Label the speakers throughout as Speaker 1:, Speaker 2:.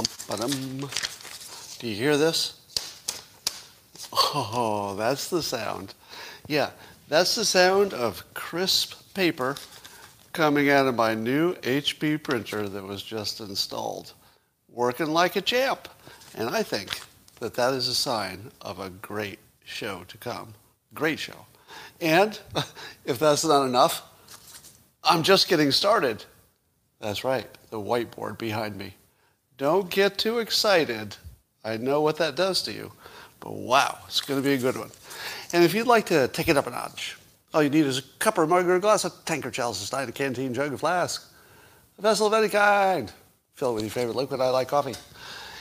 Speaker 1: Bum, ba-dum. Do you hear this? Oh, that's the sound. Yeah, that's the sound of crisp paper coming out of my new HP printer that was just installed. Working like a champ. And I think that that is a sign of a great show to come. Great show. And if that's not enough, I'm just getting started. That's right, the whiteboard behind me. Don't get too excited. I know what that does to you. But wow, it's going to be a good one. And if you'd like to take it up a notch, all you need is a cup or mug or a glass, a tankard, chalice, a stein, a canteen, jug, a flask, a vessel of any kind. Fill it with your favorite liquid. I like coffee.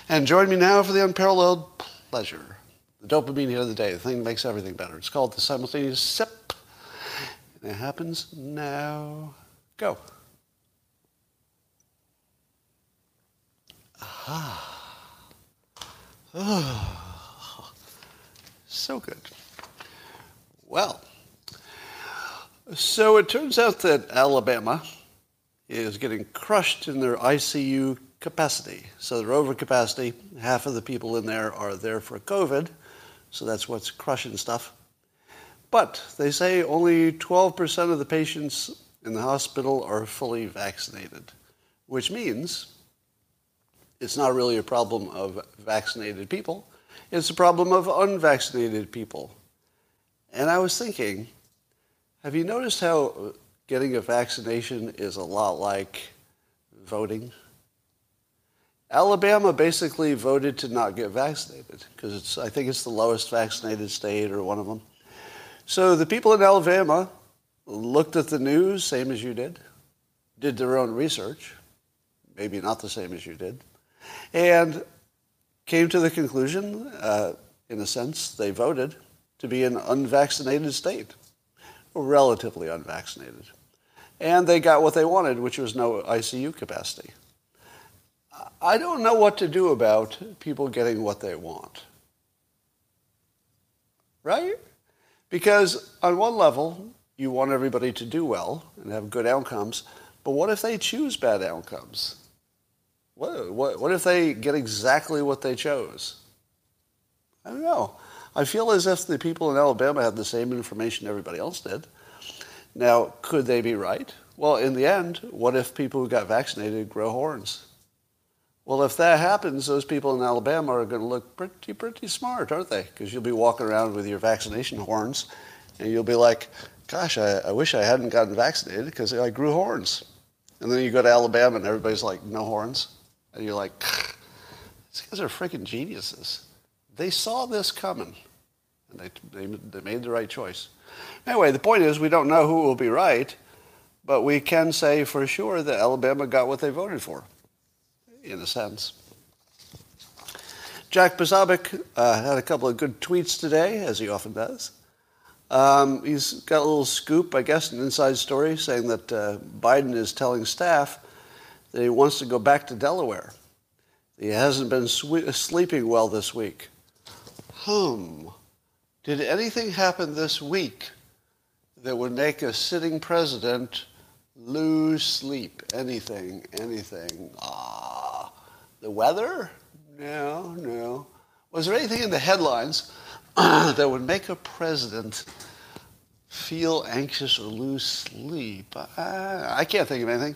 Speaker 1: And join me now for the unparalleled pleasure, the dopamine hit of the day, the thing that makes everything better. It's called the simultaneous sip. And it happens now. Go. Ah. Oh. So good. Well, so it turns out that Alabama is getting crushed in their ICU capacity. So they're over capacity. Half of the people in there are there for COVID. So that's what's crushing stuff. But they say only 12% of the patients in the hospital are fully vaccinated, which means it's not really a problem of vaccinated people. It's a problem of unvaccinated people. And I was thinking, have you noticed how getting a vaccination is a lot like voting? Alabama basically voted to not get vaccinated because it's, I think it's the lowest vaccinated state or one of them. So the people in Alabama looked at the news, same as you did, did their own research, maybe not the same as you did, and came to the conclusion, uh, in a sense, they voted to be an unvaccinated state, relatively unvaccinated. And they got what they wanted, which was no ICU capacity. I don't know what to do about people getting what they want. Right? Because on one level, you want everybody to do well and have good outcomes, but what if they choose bad outcomes? What, what, what if they get exactly what they chose? I don't know. I feel as if the people in Alabama had the same information everybody else did. Now, could they be right? Well, in the end, what if people who got vaccinated grow horns? Well, if that happens, those people in Alabama are going to look pretty, pretty smart, aren't they? Because you'll be walking around with your vaccination horns, and you'll be like, gosh, I, I wish I hadn't gotten vaccinated because I grew horns. And then you go to Alabama, and everybody's like, no horns. And you're like, these guys are freaking geniuses. They saw this coming, and they, they, they made the right choice. Anyway, the point is, we don't know who will be right, but we can say for sure that Alabama got what they voted for in a sense. Jack Posobiec uh, had a couple of good tweets today, as he often does. Um, he's got a little scoop, I guess, an inside story, saying that uh, Biden is telling staff that he wants to go back to Delaware. He hasn't been sleeping well this week. Hmm. Did anything happen this week that would make a sitting president lose sleep? Anything, anything. Ah. The weather? No, no. Was there anything in the headlines that would make a president feel anxious or lose sleep? I, I can't think of anything.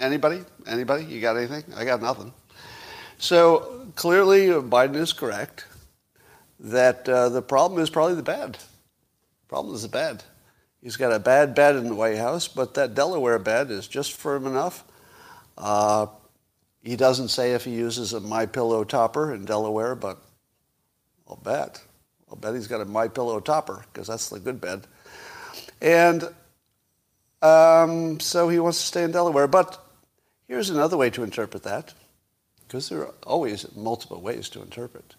Speaker 1: Anybody? Anybody? You got anything? I got nothing. So clearly, Biden is correct that uh, the problem is probably the bed. The problem is the bed. He's got a bad bed in the White House, but that Delaware bed is just firm enough. Uh, he doesn't say if he uses a My Pillow topper in Delaware, but I'll bet. I'll bet he's got a My Pillow topper because that's the good bed. And um, so he wants to stay in Delaware. But here's another way to interpret that, because there are always multiple ways to interpret.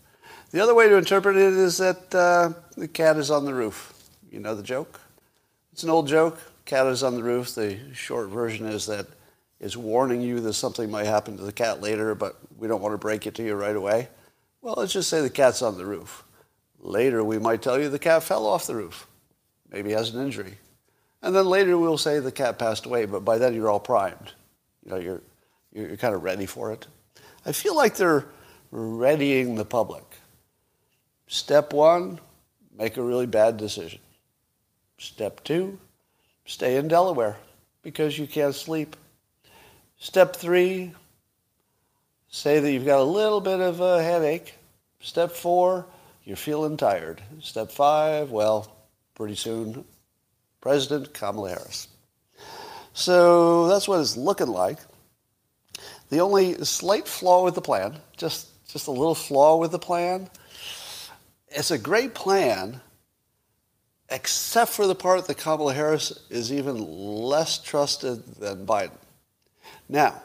Speaker 1: The other way to interpret it is that uh, the cat is on the roof. You know the joke? It's an old joke. Cat is on the roof. The short version is that is warning you that something might happen to the cat later, but we don't want to break it to you right away. Well, let's just say the cat's on the roof. Later, we might tell you the cat fell off the roof, maybe has an injury. And then later, we'll say the cat passed away, but by then you're all primed. You know, you're, you're kind of ready for it. I feel like they're readying the public. Step one, make a really bad decision. Step two, stay in Delaware because you can't sleep. Step three, say that you've got a little bit of a headache. Step four, you're feeling tired. Step five, well, pretty soon, President Kamala Harris. So that's what it's looking like. The only slight flaw with the plan, just, just a little flaw with the plan, it's a great plan, except for the part that Kamala Harris is even less trusted than Biden. Now,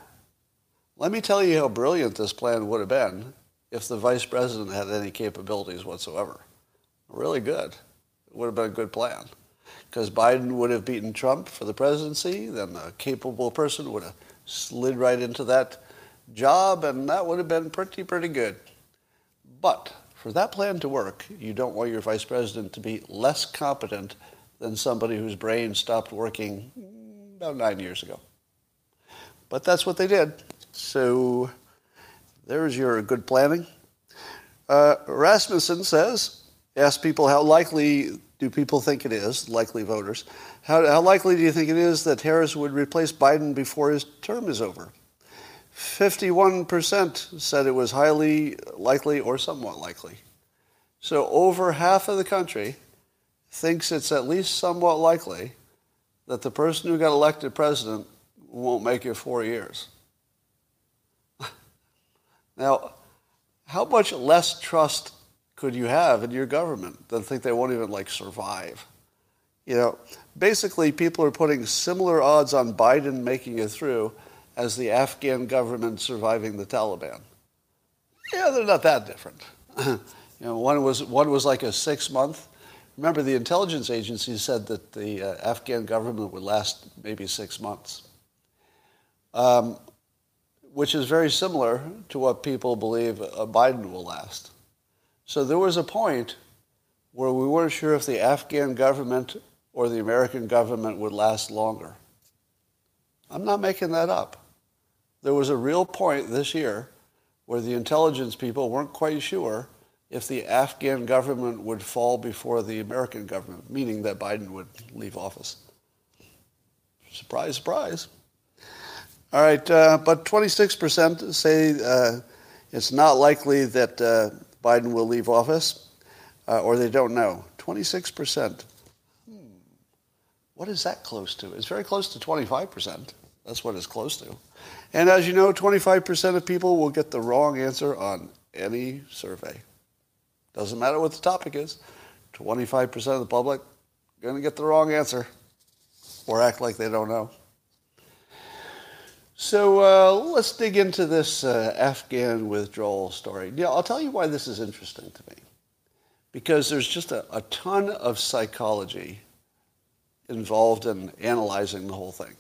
Speaker 1: let me tell you how brilliant this plan would have been if the vice president had any capabilities whatsoever. Really good. It would have been a good plan. Because Biden would have beaten Trump for the presidency, then a capable person would have slid right into that job, and that would have been pretty, pretty good. But for that plan to work, you don't want your vice president to be less competent than somebody whose brain stopped working about nine years ago. But that's what they did. So there's your good planning. Uh, Rasmussen says, ask people how likely do people think it is, likely voters, how, how likely do you think it is that Harris would replace Biden before his term is over? 51% said it was highly likely or somewhat likely. So over half of the country thinks it's at least somewhat likely that the person who got elected president won't make it four years. now, how much less trust could you have in your government that think they won't even like survive? You know, basically people are putting similar odds on Biden making it through as the Afghan government surviving the Taliban. Yeah, they're not that different. you know, one was one was like a six month. Remember, the intelligence agency said that the uh, Afghan government would last maybe six months, um, which is very similar to what people believe uh, Biden will last. So there was a point where we weren't sure if the Afghan government or the American government would last longer. I'm not making that up. There was a real point this year where the intelligence people weren't quite sure if the Afghan government would fall before the American government, meaning that Biden would leave office. Surprise, surprise. All right, uh, but 26% say uh, it's not likely that uh, Biden will leave office, uh, or they don't know. 26%. Hmm. What is that close to? It's very close to 25%. That's what it's close to. And as you know, 25% of people will get the wrong answer on any survey. Doesn't matter what the topic is. 25% of the public going to get the wrong answer or act like they don't know. So uh, let's dig into this uh, Afghan withdrawal story. Yeah, I'll tell you why this is interesting to me. Because there's just a, a ton of psychology involved in analyzing the whole thing.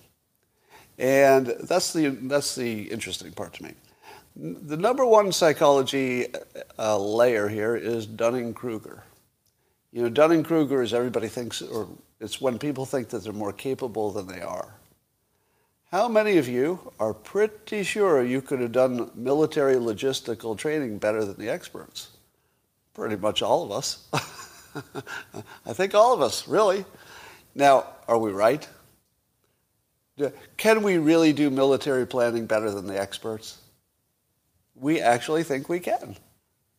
Speaker 1: And that's the, that's the interesting part to me. The number one psychology uh, layer here is Dunning-Kruger. You know, Dunning-Kruger is everybody thinks, or it's when people think that they're more capable than they are. How many of you are pretty sure you could have done military logistical training better than the experts? Pretty much all of us. I think all of us, really. Now, are we right? Can we really do military planning better than the experts? We actually think we can.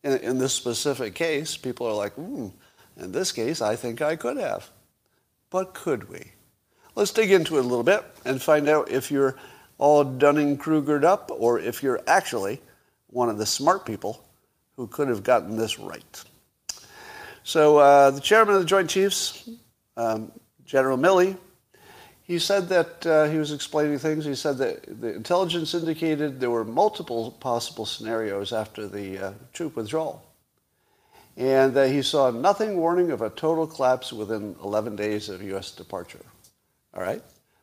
Speaker 1: In, in this specific case, people are like, hmm, in this case, I think I could have. But could we? Let's dig into it a little bit and find out if you're all Dunning-Krugered up or if you're actually one of the smart people who could have gotten this right. So uh, the chairman of the Joint Chiefs, um, General Milley, he said that uh, he was explaining things. He said that the intelligence indicated there were multiple possible scenarios after the uh, troop withdrawal. And that he saw nothing warning of a total collapse within 11 days of U.S. departure. All right?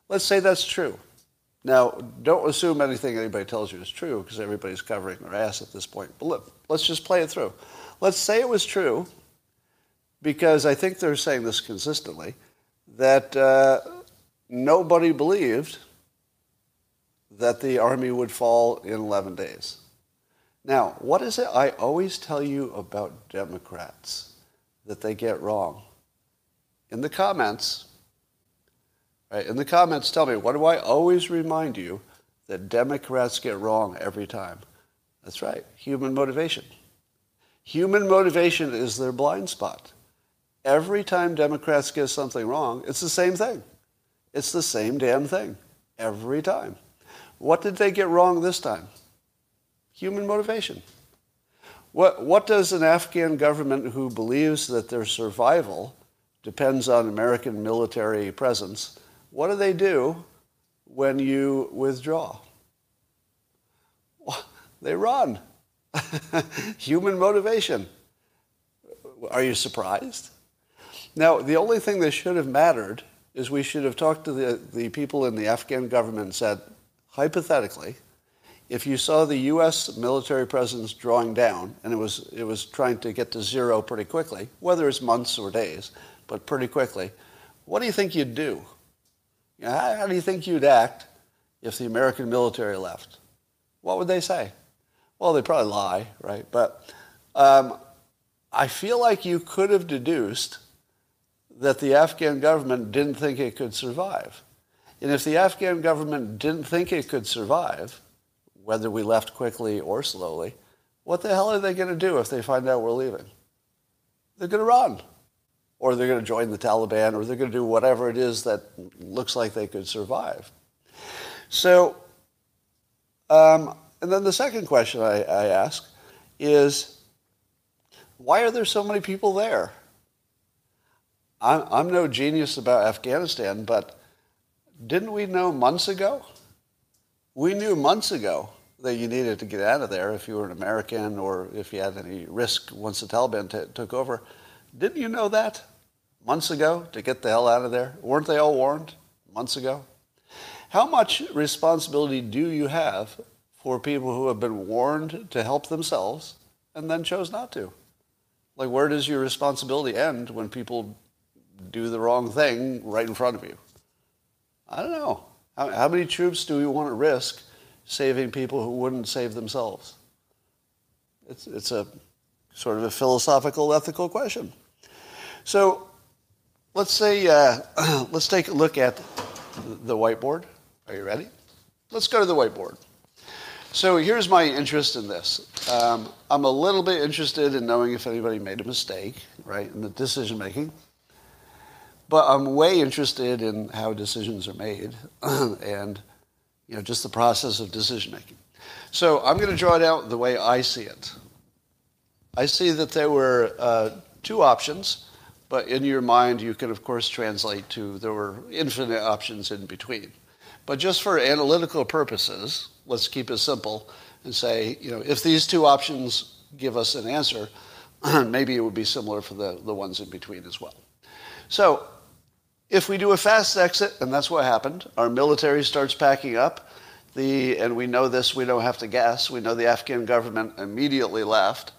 Speaker 1: Let's say that's true. Now, don't assume anything anybody tells you is true because everybody's covering their ass at this point. But look, let's just play it through. Let's say it was true because I think they're saying this consistently that uh, nobody believed that the army would fall in 11 days. Now, what is it I always tell you about Democrats that they get wrong? In the comments, right, in the comments, tell me, what do I always remind you that Democrats get wrong every time? That's right, human motivation. Human motivation is their blind spot. Every time Democrats get something wrong, it's the same thing. It's the same damn thing. Every time. What did they get wrong this time? Human motivation. What, what does an Afghan government who believes that their survival depends on American military presence, what do they do when you withdraw? They run. Human motivation. Are you surprised? Now, the only thing that should have mattered is we should have talked to the, the people in the Afghan government and said, hypothetically, if you saw the U.S. military presence drawing down, and it was, it was trying to get to zero pretty quickly, whether it's months or days, but pretty quickly, what do you think you'd do? How, how do you think you'd act if the American military left? What would they say? Well, they'd probably lie, right? But um, I feel like you could have deduced that the Afghan government didn't think it could survive. And if the Afghan government didn't think it could survive, whether we left quickly or slowly, what the hell are they going to do if they find out we're leaving? They're going to run. Or they're going to join the Taliban, or they're going to do whatever it is that looks like they could survive. So, um, and then the second question I, I ask is why are there so many people there? I'm, I'm no genius about Afghanistan, but didn't we know months ago? We knew months ago that you needed to get out of there if you were an American or if you had any risk once the Taliban t- took over. Didn't you know that months ago to get the hell out of there? Weren't they all warned months ago? How much responsibility do you have for people who have been warned to help themselves and then chose not to? Like, where does your responsibility end when people do the wrong thing right in front of you? I don't know. How, how many troops do we want to risk saving people who wouldn't save themselves? It's, it's a sort of a philosophical, ethical question. So let's say, uh, let's take a look at the whiteboard. Are you ready? Let's go to the whiteboard. So here's my interest in this. Um, I'm a little bit interested in knowing if anybody made a mistake, right, in the decision making. But I'm way interested in how decisions are made and you know, just the process of decision making. So I'm going to draw it out the way I see it. I see that there were uh, two options, but in your mind you can of course translate to there were infinite options in between. But just for analytical purposes, let's keep it simple and say, you know, if these two options give us an answer, maybe it would be similar for the, the ones in between as well. So if we do a fast exit, and that's what happened, our military starts packing up, the, and we know this, we don't have to guess, we know the Afghan government immediately left,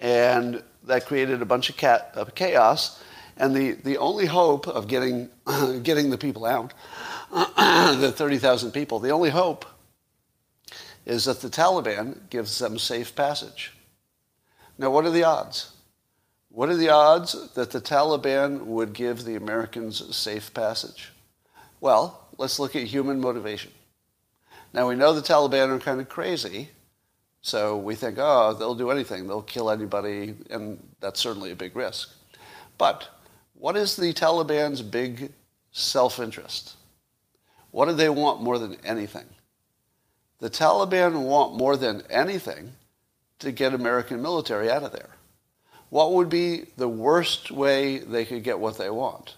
Speaker 1: and that created a bunch of, cat, chaos. And the, the only hope of getting, getting the people out, the 30,000 people, the only hope is that the Taliban gives them safe passage. Now, what are the odds? What are the odds that the Taliban would give the Americans safe passage? Well, let's look at human motivation. Now, we know the Taliban are kind of crazy, so we think, oh, they'll do anything, they'll kill anybody, and that's certainly a big risk. But what is the Taliban's big self interest? What do they want more than anything? The Taliban want more than anything to get American military out of there. What would be the worst way they could get what they want?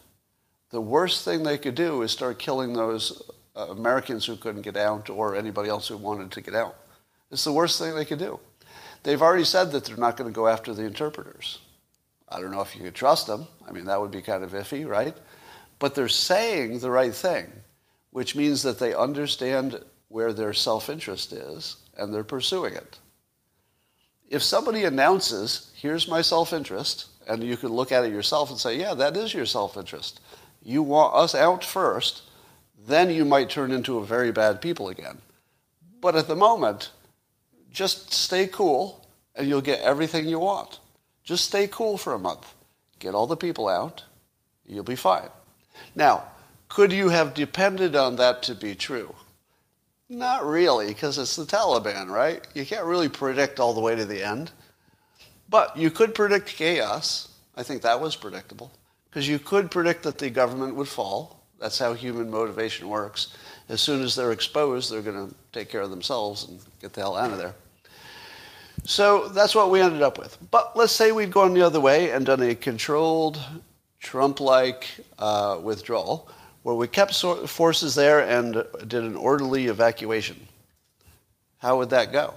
Speaker 1: The worst thing they could do is start killing those uh, Americans who couldn't get out or anybody else who wanted to get out. It's the worst thing they could do. They've already said that they're not going to go after the interpreters. I don't know if you could trust them. I mean, that would be kind of iffy, right? But they're saying the right thing, which means that they understand where their self interest is and they're pursuing it if somebody announces, here's my self interest, and you can look at it yourself and say, yeah, that is your self interest. You want us out first, then you might turn into a very bad people again. But at the moment, just stay cool and you'll get everything you want. Just stay cool for a month. Get all the people out. You'll be fine. Now, could you have depended on that to be true? Not really, because it's the Taliban, right? You can't really predict all the way to the end. But you could predict chaos. I think that was predictable. Because you could predict that the government would fall. That's how human motivation works. As soon as they're exposed, they're going to take care of themselves and get the hell out of there. So that's what we ended up with. But let's say we'd gone the other way and done a controlled, Trump like uh, withdrawal where we kept forces there and did an orderly evacuation. How would that go?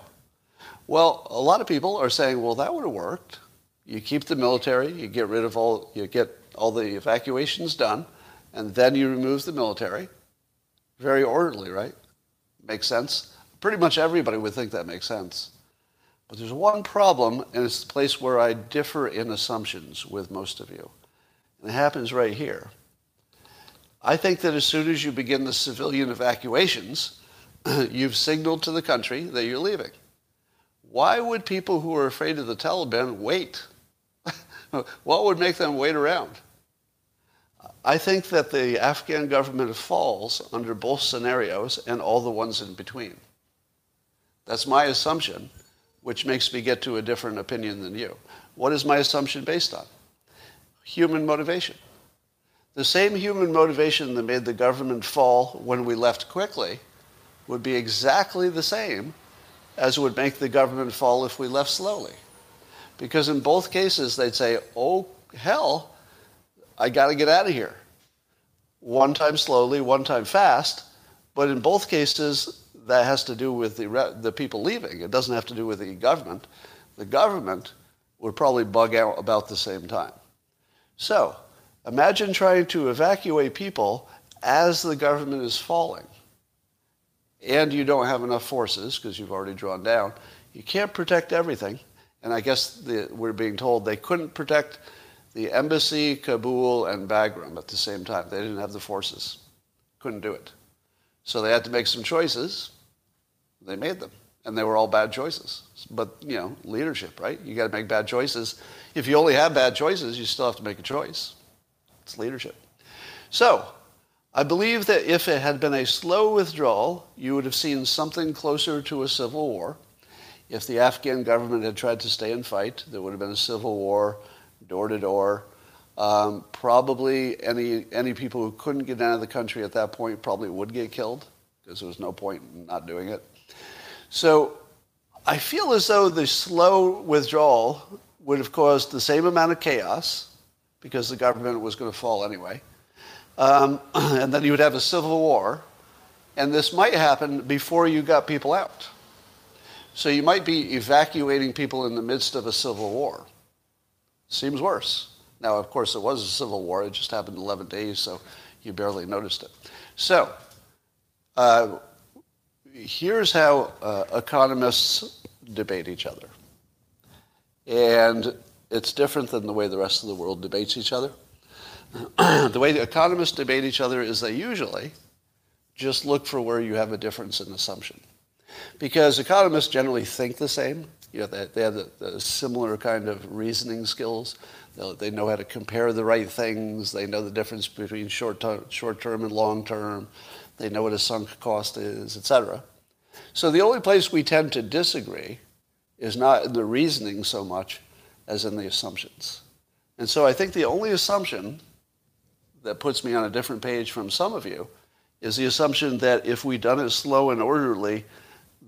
Speaker 1: Well, a lot of people are saying, well, that would have worked. You keep the military, you get rid of all, you get all the evacuations done, and then you remove the military. Very orderly, right? Makes sense? Pretty much everybody would think that makes sense. But there's one problem, and it's the place where I differ in assumptions with most of you. And it happens right here. I think that as soon as you begin the civilian evacuations, you've signaled to the country that you're leaving. Why would people who are afraid of the Taliban wait? what would make them wait around? I think that the Afghan government falls under both scenarios and all the ones in between. That's my assumption, which makes me get to a different opinion than you. What is my assumption based on? Human motivation. The same human motivation that made the government fall when we left quickly would be exactly the same as would make the government fall if we left slowly. Because in both cases, they'd say, oh, hell, I got to get out of here. One time slowly, one time fast. But in both cases, that has to do with the, the people leaving. It doesn't have to do with the government. The government would probably bug out about the same time. So, Imagine trying to evacuate people as the government is falling. And you don't have enough forces because you've already drawn down. You can't protect everything. And I guess the, we're being told they couldn't protect the embassy, Kabul, and Bagram at the same time. They didn't have the forces. Couldn't do it. So they had to make some choices. They made them. And they were all bad choices. But, you know, leadership, right? You got to make bad choices. If you only have bad choices, you still have to make a choice. It's leadership. So, I believe that if it had been a slow withdrawal, you would have seen something closer to a civil war. If the Afghan government had tried to stay and fight, there would have been a civil war, door to door. Um, probably any, any people who couldn't get out of the country at that point probably would get killed because there was no point in not doing it. So I feel as though the slow withdrawal would have caused the same amount of chaos because the government was going to fall anyway. Um, and then you would have a civil war, and this might happen before you got people out. So you might be evacuating people in the midst of a civil war. Seems worse. Now, of course, it was a civil war. It just happened in 11 days, so you barely noticed it. So, uh, here's how uh, economists debate each other. And it's different than the way the rest of the world debates each other. the way the economists debate each other is they usually just look for where you have a difference in assumption. Because economists generally think the same. You know, they, they have the, similar kind of reasoning skills. They'll, they know how to compare the right things. They know the difference between short, term, short term and long term. They know what a sunk cost is, etc. So the only place we tend to disagree is not in the reasoning so much as in the assumptions. And so I think the only assumption that puts me on a different page from some of you is the assumption that if we'd done it slow and orderly,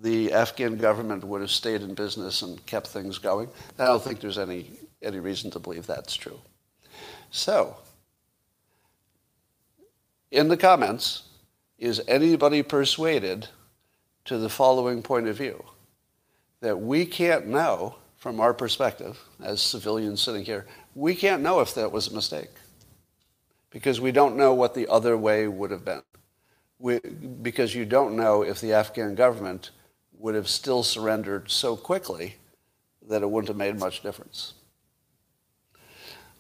Speaker 1: the Afghan government would have stayed in business and kept things going. I don't think there's any, any reason to believe that's true. So, in the comments, is anybody persuaded to the following point of view? That we can't know from our perspective as civilians sitting here, we can't know if that was a mistake because we don't know what the other way would have been. We, because you don't know if the Afghan government would have still surrendered so quickly that it wouldn't have made much difference.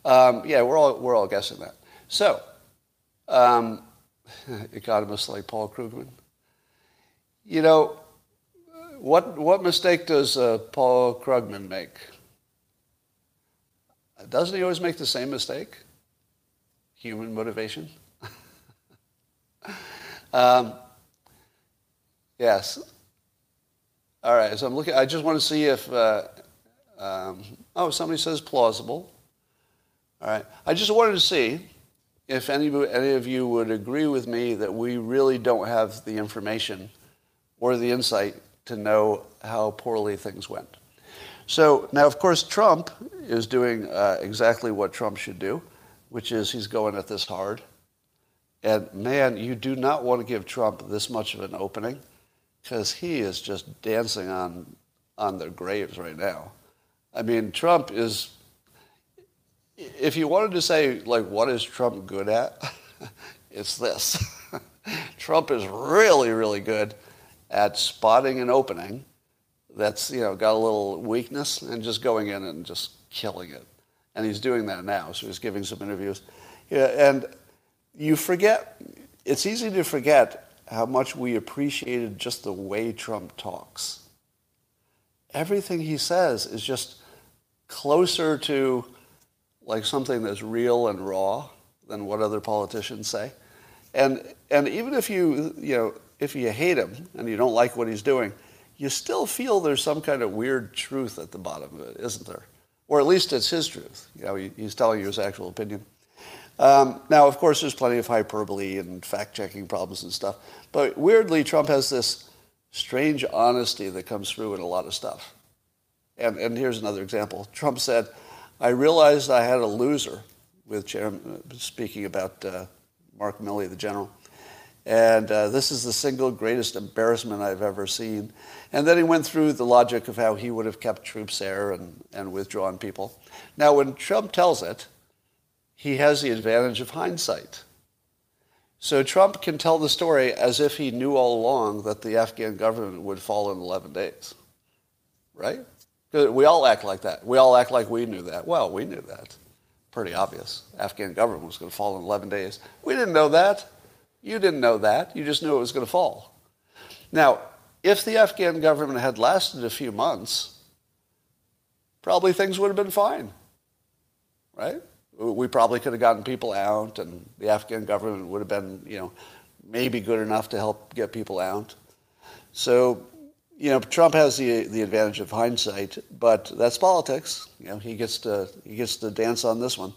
Speaker 1: Um, yeah, we're all, we're all guessing that. So, um, economists like Paul Krugman, you know, what what mistake does uh, Paul Krugman make? Doesn't he always make the same mistake? Human motivation. um, yes. All right. So I'm looking. I just want to see if. Uh, um, oh, somebody says plausible. All right. I just wanted to see if any, any of you would agree with me that we really don't have the information or the insight to know how poorly things went. So now, of course, Trump is doing uh, exactly what Trump should do, which is he's going at this hard. And man, you do not want to give Trump this much of an opening because he is just dancing on, on their graves right now. I mean, Trump is, if you wanted to say, like, what is Trump good at? it's this. Trump is really, really good at spotting an opening that's you know got a little weakness and just going in and just killing it. And he's doing that now. So he's giving some interviews. Yeah, and you forget. It's easy to forget how much we appreciated just the way Trump talks. Everything he says is just closer to like something that's real and raw than what other politicians say. And and even if you you know if you hate him and you don't like what he's doing, you still feel there's some kind of weird truth at the bottom of it, isn't there? Or at least it's his truth. You know, he, he's telling you his actual opinion. Um, now, of course, there's plenty of hyperbole and fact-checking problems and stuff. But weirdly, Trump has this strange honesty that comes through in a lot of stuff. And, and here's another example. Trump said, I realized I had a loser with Chairman, speaking about uh, Mark Milley, the general. And uh, this is the single greatest embarrassment I've ever seen. And then he went through the logic of how he would have kept troops there and, and withdrawn people. Now, when Trump tells it, he has the advantage of hindsight. So Trump can tell the story as if he knew all along that the Afghan government would fall in 11 days. Right? We all act like that. We all act like we knew that. Well, we knew that. Pretty obvious. Afghan government was going to fall in 11 days. We didn't know that. You didn't know that. You just knew it was going to fall. Now, if the Afghan government had lasted a few months, probably things would have been fine, right? We probably could have gotten people out, and the Afghan government would have been, you know, maybe good enough to help get people out. So, you know, Trump has the the advantage of hindsight, but that's politics. You know, he gets to he gets to dance on this one,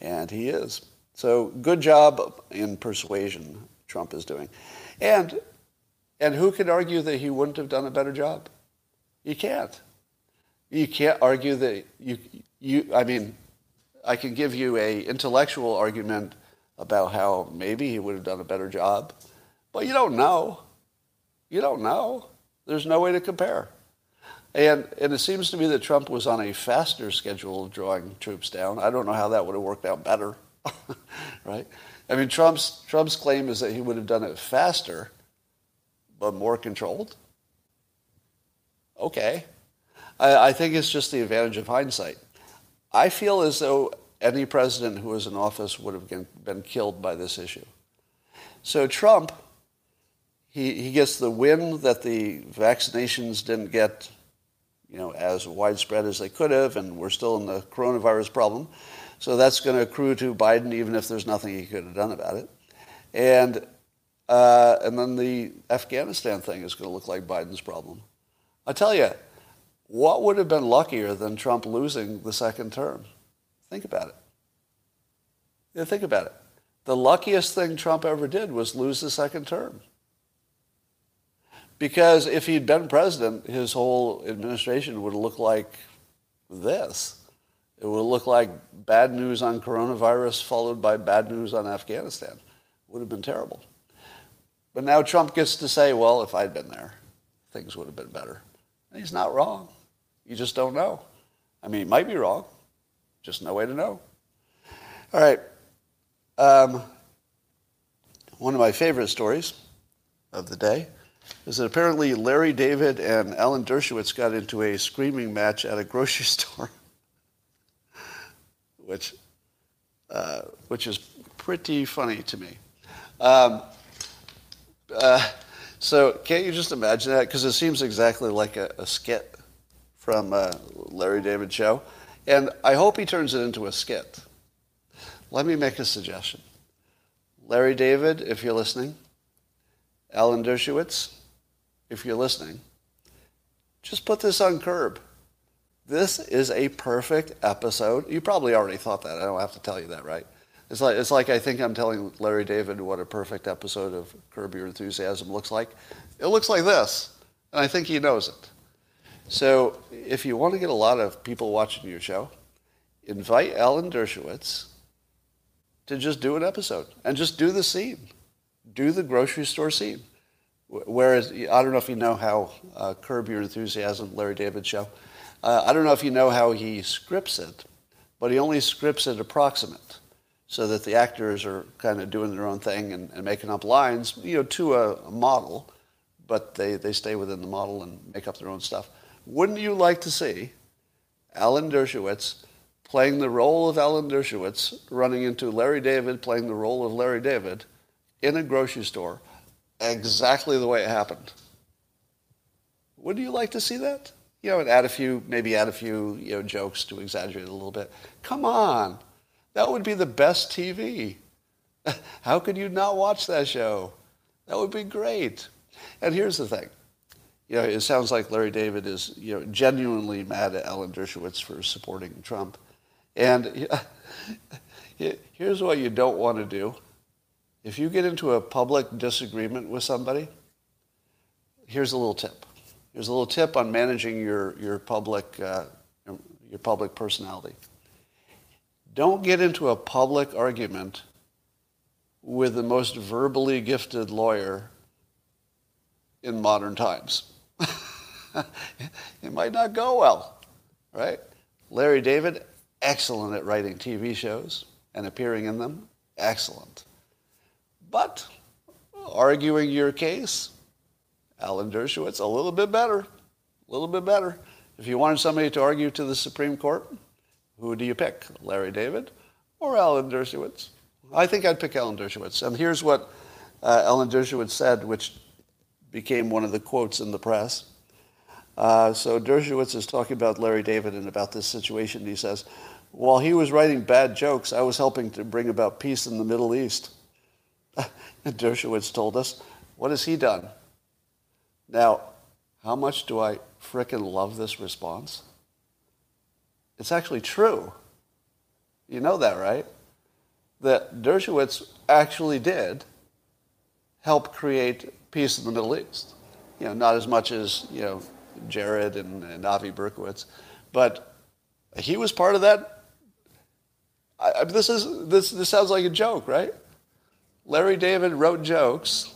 Speaker 1: and he is. So good job in persuasion Trump is doing. And, and who could argue that he wouldn't have done a better job? You can't. You can't argue that you, you I mean, I can give you a intellectual argument about how maybe he would have done a better job, but you don't know. You don't know. There's no way to compare. And, and it seems to me that Trump was on a faster schedule of drawing troops down. I don't know how that would have worked out better. right? I mean, Trump's, Trump's claim is that he would have done it faster, but more controlled. Okay. I, I think it's just the advantage of hindsight. I feel as though any president who was in office would have been, killed by this issue. So Trump, he, he gets the win that the vaccinations didn't get you know, as widespread as they could have, and we're still in the coronavirus problem. So that's going to accrue to Biden, even if there's nothing he could have done about it. And, uh, and then the Afghanistan thing is going to look like Biden's problem. I tell you, what would have been luckier than Trump losing the second term? Think about it. Yeah, think about it. The luckiest thing Trump ever did was lose the second term. Because if he'd been president, his whole administration would look like this. It would look like bad news on coronavirus followed by bad news on Afghanistan. It would have been terrible. But now Trump gets to say, well, if I'd been there, things would have been better. And he's not wrong. You just don't know. I mean, it might be wrong. Just no way to know. All right. Um, one of my favorite stories of the day is that apparently Larry David and Alan Dershowitz got into a screaming match at a grocery store which, uh, which is pretty funny to me. Um, uh, So can't you just imagine that? Because it seems exactly like a, a skit from uh, Larry David show. And I hope he turns it into a skit. Let me make a suggestion. Larry David, if you're listening, Alan Dershowitz, if you're listening, just put this on curb. This is a perfect episode. You probably already thought that. I don't have to tell you that, right? It's like, it's like I think I'm telling Larry David what a perfect episode of Curb Your Enthusiasm looks like. It looks like this, and I think he knows it. So if you want to get a lot of people watching your show, invite Alan Dershowitz to just do an episode and just do the scene. Do the grocery store scene. Whereas, I don't know if you know how uh, Curb Your Enthusiasm, Larry David show, uh, I don't know if you know how he scripts it, but he only scripts it approximate so that the actors are kind of doing their own thing and, and making up lines, you know, to a, a, model, but they, they stay within the model and make up their own stuff. Wouldn't you like to see Alan Dershowitz playing the role of Alan Dershowitz, running into Larry David playing the role of Larry David in a grocery store, exactly the way it happened? Wouldn't you like to see that? You know, and add a few, maybe add a few, you know, jokes to exaggerate a little bit. Come on. That would be the best TV. How could you not watch that show? That would be great. And here's the thing. You know, it sounds like Larry David is, you know, genuinely mad at Alan Dershowitz for supporting Trump. And here's what you don't want to do. If you get into a public disagreement with somebody, here's a little tip. Here's a little tip on managing your, your, public, uh, your public personality. Don't get into a public argument with the most verbally gifted lawyer in modern times. it might not go well, right? Larry David, excellent at writing TV shows and appearing in them, excellent. But arguing your case, Alan Dershowitz, a little bit better, a little bit better. If you wanted somebody to argue to the Supreme Court, who do you pick, Larry David or Alan Dershowitz? I think I'd pick Alan Dershowitz. And here's what uh, Alan Dershowitz said, which became one of the quotes in the press. Uh, so Dershowitz is talking about Larry David and about this situation. He says, while he was writing bad jokes, I was helping to bring about peace in the Middle East. Dershowitz told us, what has he done? Now, how much do I fricking love this response? It's actually true. You know that, right? That Dershowitz actually did help create peace in the Middle East. You know, not as much as, you know, Jared and, and Avi Berkowitz, but he was part of that. I, I, this, is, this, this sounds like a joke, right? Larry David wrote jokes,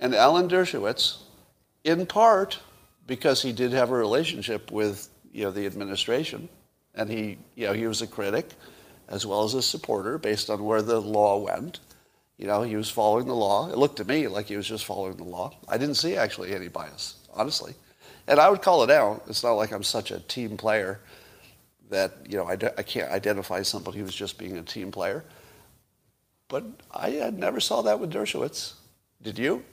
Speaker 1: and Alan Dershowitz, in part because he did have a relationship with you know, the administration, and he, you know, he was a critic as well as a supporter based on where the law went. You know, he was following the law. It looked to me like he was just following the law. I didn't see actually any bias, honestly. And I would call it out. It's not like I'm such a team player that, you know, I, I can't identify somebody who's just being a team player. But I never saw that with Dershowitz. Did you?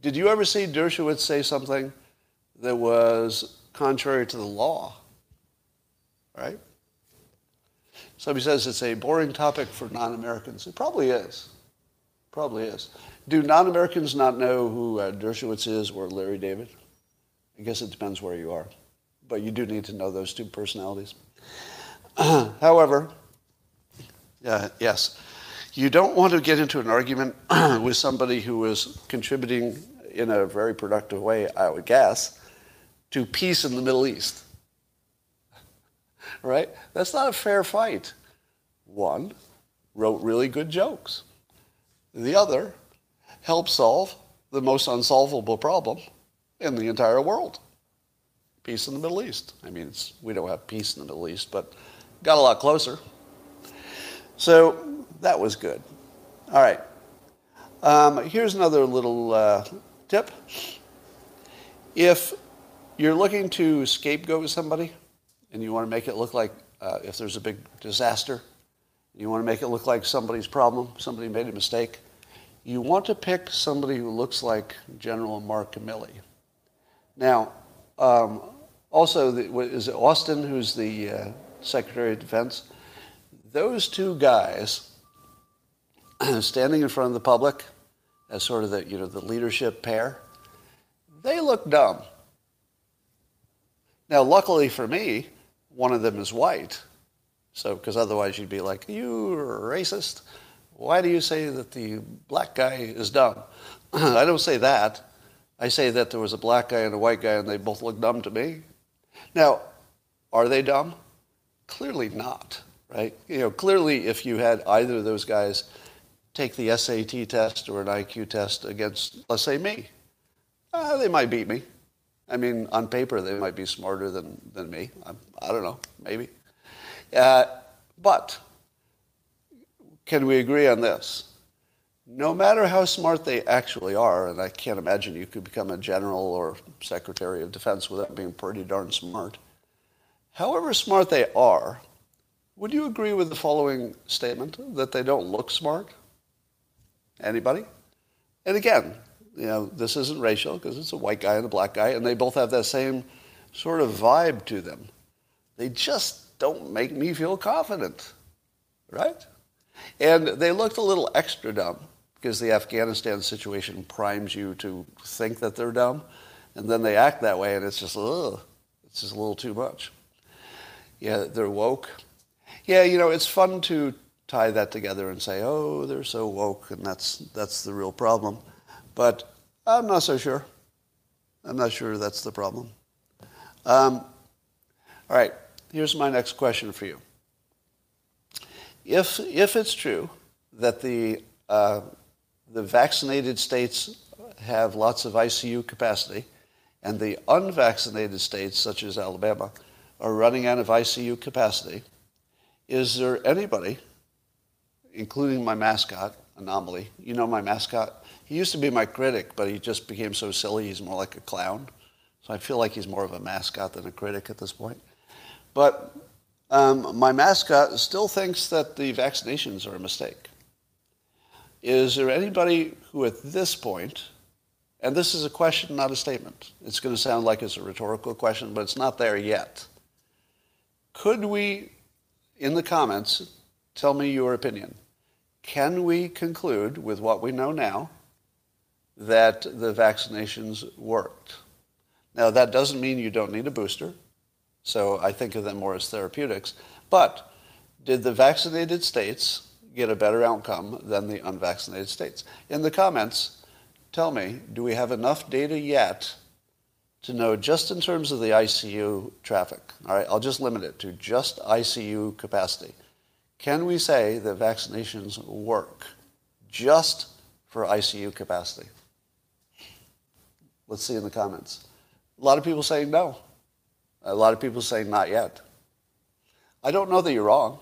Speaker 1: Did you ever see Dershowitz say something that was contrary to the law? right? Somebody says it's a boring topic for non-Americans. It probably is. Probably is. Do non-Americans not know who uh, Dershowitz is or Larry David? I guess it depends where you are. But you do need to know those two personalities. However, uh, yes, you don't want to get into an argument with somebody who is contributing in a very productive way, I would guess, to peace in the Middle East right? That's not a fair fight. One wrote really good jokes. The other helped solve the most unsolvable problem in the entire world. Peace in the Middle East. I mean, we don't have peace in the Middle East, but got a lot closer. So that was good. All right. Um, here's another little uh, tip. If you're looking to scapegoat somebody, and you want to make it look like uh, if there's a big disaster, you want to make it look like somebody's problem, somebody made a mistake, you want to pick somebody who looks like General Mark Milley. Now, um, also, the, is it Austin who's the uh, Secretary of Defense? Those two guys standing in front of the public as sort of the, you know, the leadership pair, they look dumb. Now, luckily for me, one of them is white. So, because otherwise you'd be like, you racist. Why do you say that the black guy is dumb? I don't say that. I say that there was a black guy and a white guy and they both look dumb to me. Now, are they dumb? Clearly not, right? You know, clearly if you had either of those guys take the SAT test or an IQ test against, let's say, me, uh, they might beat me. I mean, on paper, they might be smarter than, than me. I, I don't know, maybe. Uh, but can we agree on this? No matter how smart they actually are, and I can't imagine you could become a general or secretary of defense without being pretty darn smart, however smart they are, would you agree with the following statement that they don't look smart? Anybody? And again, you know, this isn't racial because it's a white guy and a black guy, and they both have that same sort of vibe to them. They just don't make me feel confident, right? And they looked a little extra dumb because the Afghanistan situation primes you to think that they're dumb, and then they act that way, and it's just, ugh, it's just a little too much. Yeah, they're woke. Yeah, you know, it's fun to tie that together and say, oh, they're so woke, and that's, that's the real problem. But I'm not so sure. I'm not sure that's the problem. Um, all right, here's my next question for you. If, if it's true that the, uh, the vaccinated states have lots of ICU capacity, and the unvaccinated states, such as Alabama, are running out of ICU capacity, is there anybody including my mascot, Anomaly. You know my mascot? He used to be my critic, but he just became so silly he's more like a clown. So I feel like he's more of a mascot than a critic at this point. But um, my mascot still thinks that the vaccinations are a mistake. Is there anybody who at this point, and this is a question, not a statement. It's going to sound like it's a rhetorical question, but it's not there yet. Could we, in the comments, tell me your opinion? can we conclude with what we know now that the vaccinations worked? Now, that doesn't mean you don't need a booster. So I think of them more as therapeutics. But did the vaccinated states get a better outcome than the unvaccinated states? In the comments, tell me, do we have enough data yet to know just in terms of the ICU traffic? All right, I'll just limit it to just ICU capacity. Can we say that vaccinations work just for ICU capacity? Let's see in the comments. A lot of people saying no. A lot of people saying not yet. I don't know that you're wrong.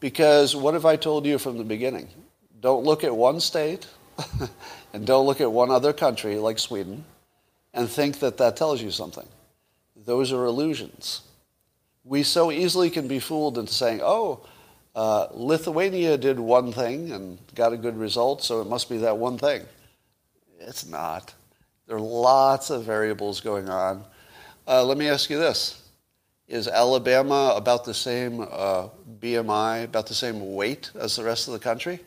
Speaker 1: Because what if I told you from the beginning? Don't look at one state and don't look at one other country like Sweden and think that that tells you something. Those are illusions. We so easily can be fooled into saying, oh, uh, Lithuania did one thing and got a good result, so it must be that one thing. It's not. There are lots of variables going on. Uh, let me ask you this. Is Alabama about the same uh, BMI, about the same weight as the rest of the country?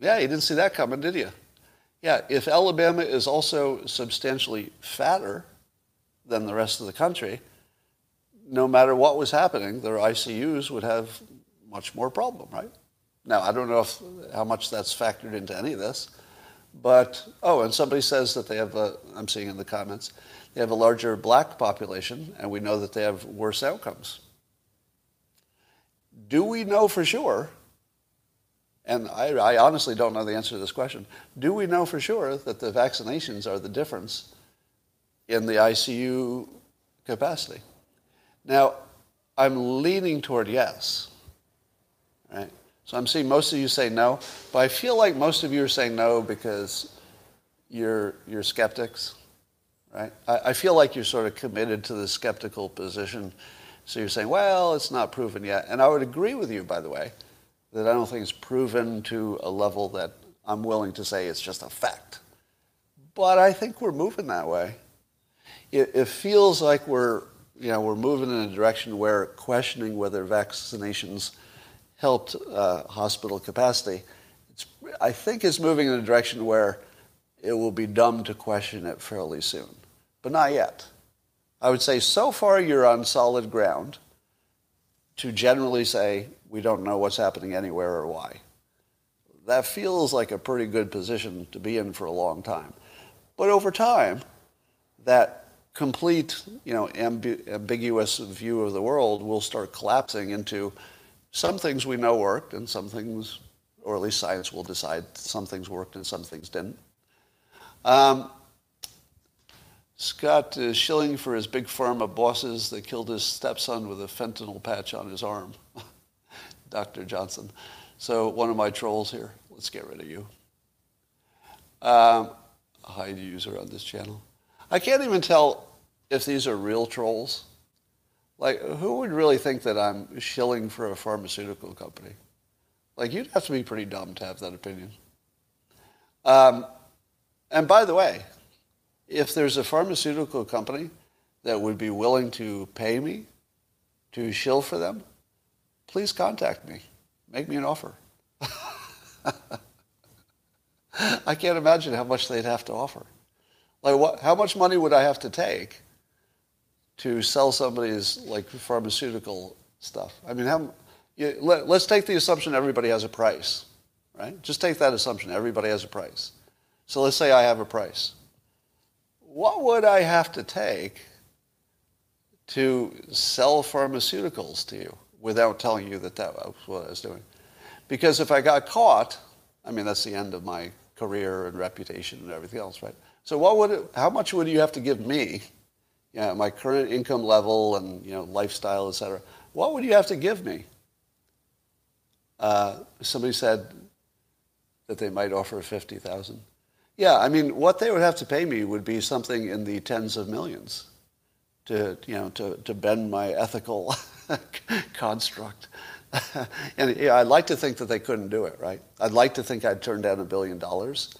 Speaker 1: Yeah, you didn't see that coming, did you? Yeah, if Alabama is also substantially fatter than the rest of the country, no matter what was happening, their ICUs would have much more problem, right? Now, I don't know if, how much that's factored into any of this, but, oh, and somebody says that they have, I'm seeing in the comments, they have a larger black population, and we know that they have worse outcomes. Do we know for sure, and I, I honestly don't know the answer to this question, do we know for sure that the vaccinations are the difference in the ICU capacity? Now, I'm leaning toward yes. Right? So I'm seeing most of you say no, but I feel like most of you are saying no because you're, you're skeptics, right? I, I feel like you're sort of committed to the skeptical position. So you're saying, well, it's not proven yet. And I would agree with you, by the way, that I don't think it's proven to a level that I'm willing to say it's just a fact. But I think we're moving that way. It, it feels like we're, you know, we're moving in a direction where questioning whether vaccinations helped uh, hospital capacity, it's, I think is moving in a direction where it will be dumb to question it fairly soon. But not yet. I would say so far you're on solid ground to generally say we don't know what's happening anywhere or why. That feels like a pretty good position to be in for a long time. But over time, that complete, you know, amb- ambiguous view of the world will start collapsing into some things we know worked and some things, or at least science will decide some things worked and some things didn't. Um, Scott is shilling for his big pharma bosses that killed his stepson with a fentanyl patch on his arm. Dr. Johnson. So one of my trolls here. Let's get rid of you. Um, hide user on this channel. I can't even tell if these are real trolls. Like, who would really think that I'm shilling for a pharmaceutical company? Like, you'd have to be pretty dumb to have that opinion. Um, and by the way, if there's a pharmaceutical company that would be willing to pay me to shill for them, please contact me. Make me an offer. I can't imagine how much they'd have to offer. Like, what, how much money would I have to take to sell somebody's like pharmaceutical stuff? I mean, how, you, let, let's take the assumption everybody has a price, right? Just take that assumption everybody has a price. So let's say I have a price what would I have to take to sell pharmaceuticals to you without telling you that that was what I was doing? Because if I got caught, I mean, that's the end of my career and reputation and everything else, right? So what would it, how much would you have to give me, you know, my current income level and, you know, lifestyle, et cetera? What would you have to give me? Uh, somebody said that they might offer 50000 yeah, I mean, what they would have to pay me would be something in the tens of millions to, you know, to, to bend my ethical construct. and yeah, I'd like to think that they couldn't do it, right? I'd like to think I'd turn down a billion dollars,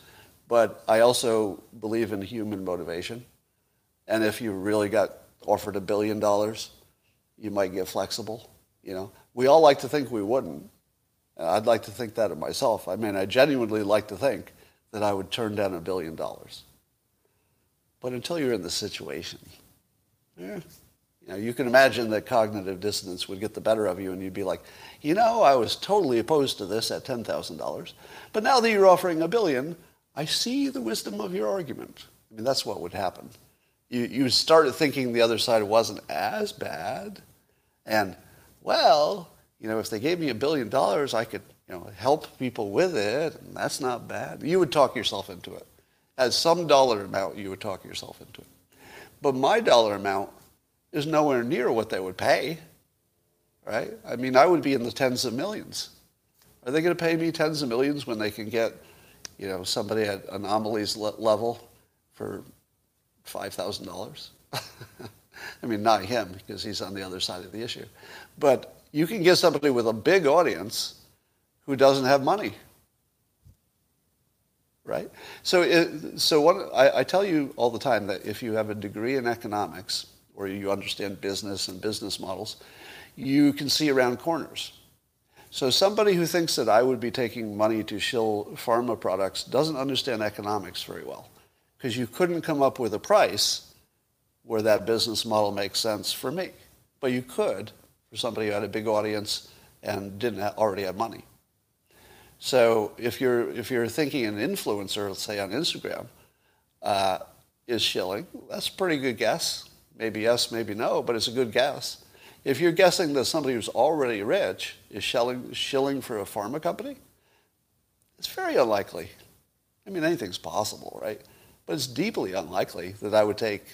Speaker 1: but I also believe in human motivation. And if you really got offered a billion dollars, you might get flexible. You know, we all like to think we wouldn't. I'd like to think that of myself. I mean, I genuinely like to think that I would turn down a billion dollars. But until you're in the situation, yeah, you know, you can imagine that cognitive dissonance would get the better of you and you'd be like, you know, I was totally opposed to this at $10,000. But now that you're offering a billion, I see the wisdom of your argument. I mean, that's what would happen. You, you started thinking the other side wasn't as bad. And, well, you know, if they gave me a billion dollars, I could you know, help people with it, and that's not bad. You would talk yourself into it. At some dollar amount, you would talk yourself into it. But my dollar amount is nowhere near what they would pay, right? I mean, I would be in the tens of millions. Are they going to pay me tens of millions when they can get, you know, somebody at Anomaly's level for $5,000? I mean, not him, because he's on the other side of the issue. But you can get somebody with a big audience who doesn't have money. Right? So, it, so what, I, I tell you all the time that if you have a degree in economics or you understand business and business models, you can see around corners. So somebody who thinks that I would be taking money to shill pharma products doesn't understand economics very well because you couldn't come up with a price where that business model makes sense for me. But you could for somebody who had a big audience and didn't already have money. So if you're, if you're thinking an influencer, let's say on Instagram, uh, is shilling, that's a pretty good guess. Maybe yes, maybe no, but it's a good guess. If you're guessing that somebody who's already rich is shilling, shilling for a pharma company, it's very unlikely. I mean, anything's possible, right? But it's deeply unlikely that I would take.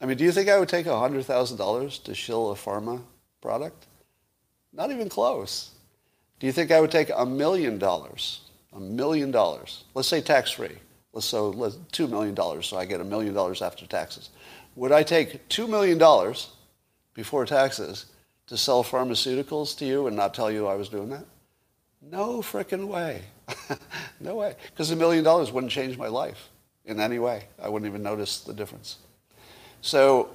Speaker 1: I mean, do you think I would take $100,000 to shill a pharma product? Not even close. Do you think I would take a million dollars? A million dollars. Let's say tax free. Let's so let's, two million dollars, so I get a million dollars after taxes. Would I take two million dollars before taxes to sell pharmaceuticals to you and not tell you I was doing that? No frickin' way. no way. Because a million dollars wouldn't change my life in any way. I wouldn't even notice the difference. So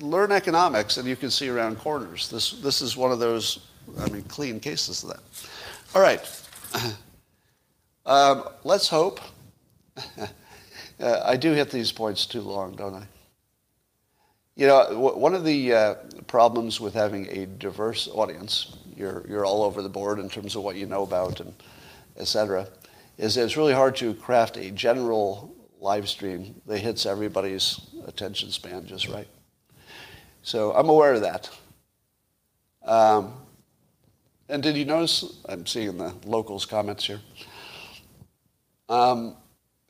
Speaker 1: learn economics and you can see around corners. This, this is one of those, I mean, clean cases of that. All right. Um, let's hope. uh, I do hit these points too long, don't I? You know, w- one of the uh, problems with having a diverse audience, you're, you're all over the board in terms of what you know about and et cetera, is it's really hard to craft a general live stream that hits everybody's attention span just right. So I'm aware of that. Um, and did you notice, I'm seeing the locals' comments here. Um,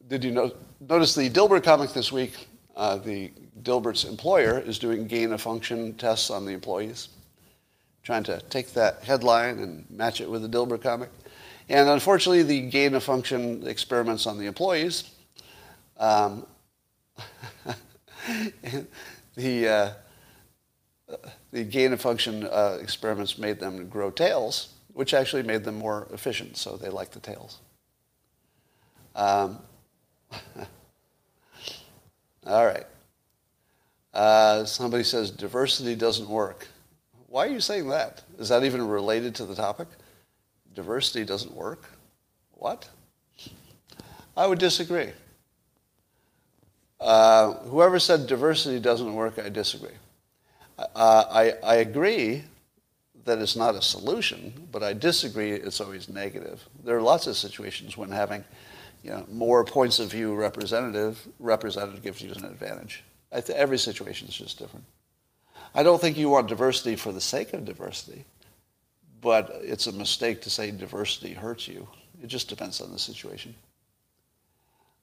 Speaker 1: did you know, notice the Dilbert comic this week? Uh, the Dilbert's employer is doing gain of function tests on the employees, trying to take that headline and match it with the Dilbert comic. And unfortunately, the gain of function experiments on the employees, um, the, uh, the gain of function uh, experiments made them grow tails, which actually made them more efficient, so they like the tails. Um, all right. Uh, somebody says diversity doesn't work. Why are you saying that? Is that even related to the topic? Diversity doesn't work? What? I would disagree. Uh, whoever said diversity doesn't work, I disagree. Uh, I, I agree that it's not a solution, but I disagree it's always negative. There are lots of situations when having you know, more points of view representative gives you an advantage. Th- every situation is just different. I don't think you want diversity for the sake of diversity, but it's a mistake to say diversity hurts you. It just depends on the situation.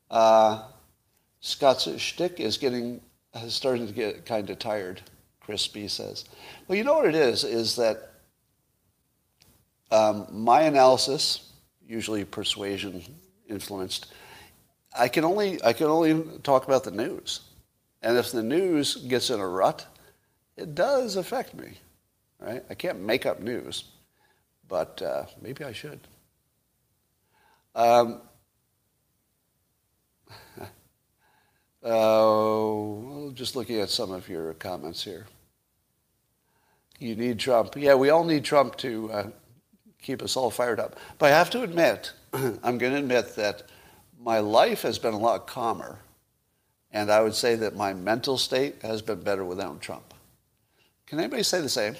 Speaker 1: Uh, Scott's shtick is getting is starting to get kind of tired. Chris B says, "Well, you know what it is is that um, my analysis, usually persuasion influenced, I can only I can only talk about the news. And if the news gets in a rut, it does affect me, right? I can't make up news, but uh, maybe I should. Um, uh, just looking at some of your comments here. You need Trump. Yeah, we all need Trump to uh, keep us all fired up. But I have to admit, I'm going to admit that my life has been a lot calmer and I would say that my mental state has been better without Trump. Can anybody say the same?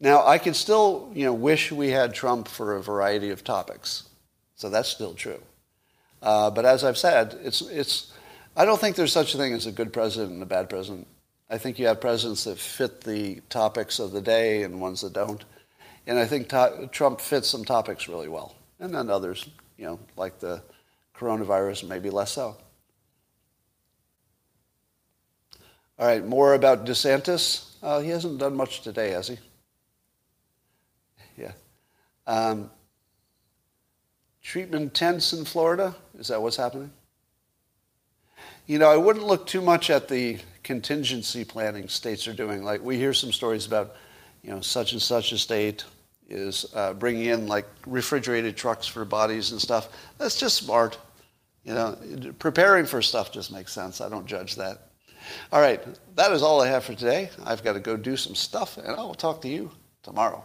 Speaker 1: Now, I can still, you know, wish we had Trump for a variety of topics. So that's still true. Uh, but as I've said, it's, it's, I don't think there's such a thing as a good president and a bad president. I think you have presidents that fit the topics of the day and ones that don't. And I think to- Trump fits some topics really well. And then others, you know, like the coronavirus, maybe less so. All right, more about DeSantis. Uh, he hasn't done much today, has he? Yeah. Um, treatment tents in Florida. Is that what's happening? You know, I wouldn't look too much at the contingency planning states are doing. Like we hear some stories about, you know, such and such a state is uh, bringing in like refrigerated trucks for bodies and stuff. That's just smart. You know, preparing for stuff just makes sense. I don't judge that. All right, that is all I have for today. I've got to go do some stuff, and I will talk to you tomorrow.